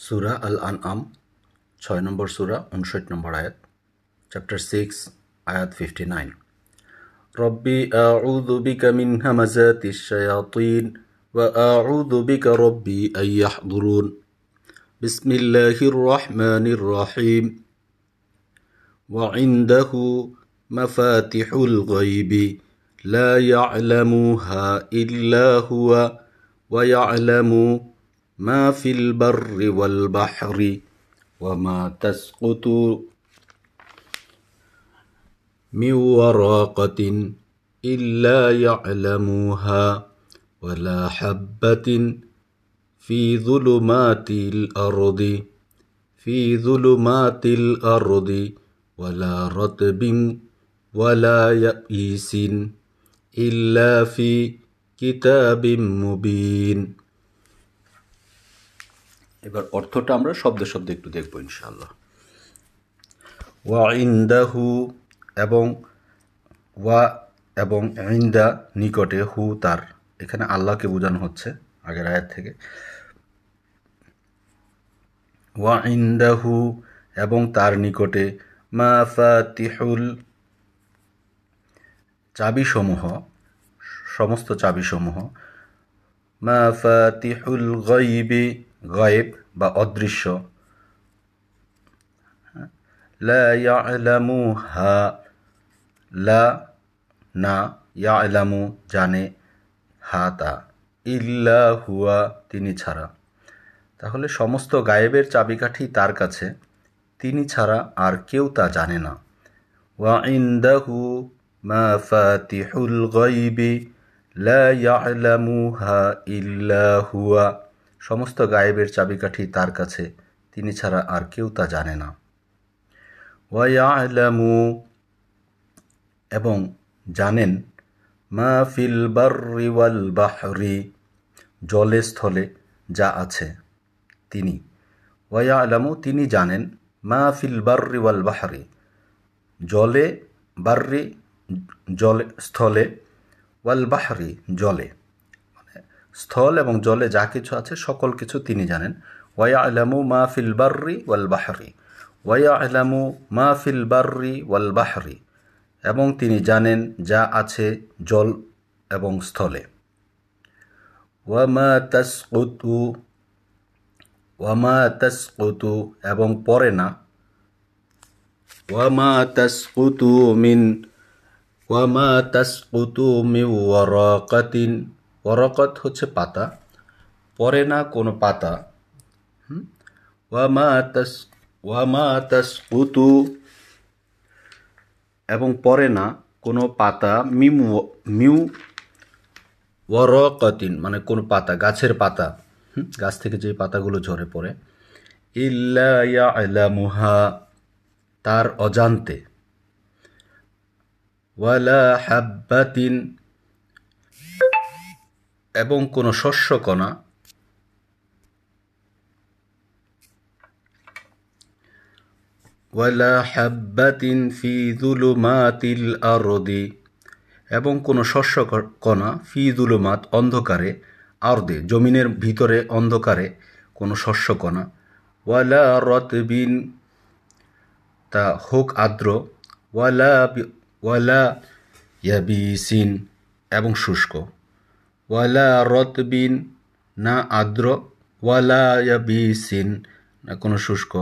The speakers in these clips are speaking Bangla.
সুরা আল আন আম ছয় নম্বর সুরা উনষাট নম্বর আয়াত চ্যাপ্টার সিক্স আয়াত ফিফটি নাইন ربي أعوذ بك من همزات الشياطين وأعوذ بك ربي أن يحضرون بسم الله الرحمن الرحيم وعنده مفاتح الغيب لا يعلمها إلا هو ويعلم ما في البر والبحر وما تسقط من ورقة إلا يعلمها ولا حبة في ظلمات الأرض في ظلمات الأرض ولا رطب ولا يئيس إلا في كتاب مبين. এবার অর্থটা আমরা শব্দ শব্দ একটু দেখব ইনশাআল্লাহ। ওয়া ইন্দাহু এবং ওয়া এবং ইন্দা নিকটে হু তার। এখানে আল্লাহকে বোঝানো হচ্ছে আগের আয়াত থেকে। ওয়া ইন্দাহু এবং তার নিকটে মা ফাতিহুল চাবিসমূহ, সমস্ত চাবিসমূহ। মা ফাতিহুল গাইবি গায়েব বা অদৃশ্য। লা ইয়ালামুহা, লা না ইয়ালামু জানে হা তা ইল্লা হুয়া তিনি ছাড়া। তাহলে সমস্ত গায়েবের চাবিকাঠি তার কাছে, তিনি ছাড়া আর কেউ তা জানে না। ওয়া ইন্দাহু মা ফাতিহুল গাইবি লা ইয়ালামুহা ইল্লা হুয়া। সমস্ত গায়েবের চাবিকাঠি তার কাছে, তিনি ছাড়া আর কেউ তা জানে না। ওয়ালামু এবং জানেন, মা ফিল বার্রি ওয়াল বাহরি, জলে স্থলে যা আছে, তিনি। ওয়া আলামু তিনি জানেন, মা ফিল বার্রি ওয়াল বাহরি, জলে, বার্রি, জলে, স্থলে, ওয়াল বাহরি, জলে। স্থল এবং জলে যা কিছু আছে, সকল কিছু তিনি জানেন। ওয়া আলামু মা ফিল বার্রি ওয়াল বাহরি। ওয়া আলামু মা ফিল বার্রি ওয়াল বাহরি। এবং তিনি জানেন যা আছে জল এবং স্থলে। ওয়ামা তাসকুতু ওয়ামা তাসকুতু এবং পরে না। ওয়ামা তাসকুতু মিন ওয়ামা তাসকুতু মি ওয়ারাকাতিন। ওয়ারাকাত হচ্ছে পাতা, পরে না কোনো পাতা। ওয়ামা তাস এবং পরে না কোনো পাতা মিম মিউ ওয়ারকাতিন মানে কোনো পাতা, গাছের পাতা। গাছ থেকে যে পাতাগুলো ঝরে পড়ে। ইল্লা মুহা তার অজান্তে। ওয়ালা হাব্বাতিন এবং কোনো শস্যকণা ওয়ালা হাব্বাতিন ফি জুলুমাতিল আরদি এবং কোনো শস্য কণা ফি জুলুমাত অন্ধকারে আরদে, জমিনের ভিতরে অন্ধকারে কোনো শস্য কণা। ওয়ালা রতবিন, তা হোক আর্দ্র। ওয়ালা ওয়ালা ইয়াবিসিন এবং শুষ্ক। ওয়ালা রতবিন না আর্দ্র ওয়ালা ইয়াবিসিন না কোনো শুষ্ক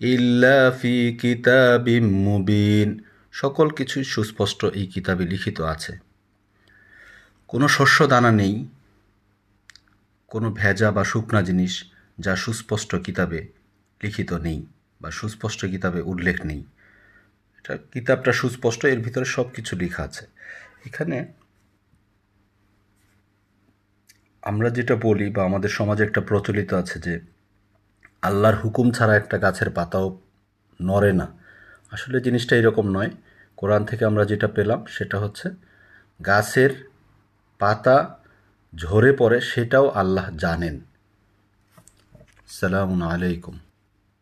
ইল্লা ফি কিতাবিম মুবিন সকল কিছুই সুস্পষ্ট এই কিতাবে লিখিত আছে। কোনো শস্য দানা নেই, কোনো ভেজা বা শুকনা জিনিস যা সুস্পষ্ট কিতাবে লিখিত নেই বা সুস্পষ্ট কিতাবে উল্লেখ নেই। এটা কিতাবটা সুস্পষ্ট, এর ভিতরে সব কিছু লেখা আছে। এখানে আমরা যেটা বলি বা আমাদের সমাজে একটা প্রচলিত আছে যে আল্লাহর হুকুম ছাড়া একটা গাছের পাতাও নড়ে না। আসলে জিনিসটা এরকম নয়। কোরআন থেকে আমরা যেটা পেলাম সেটা হচ্ছে গাছের পাতা ঝরে পড়ে সেটাও আল্লাহ জানেন। সালামু আলাইকুম।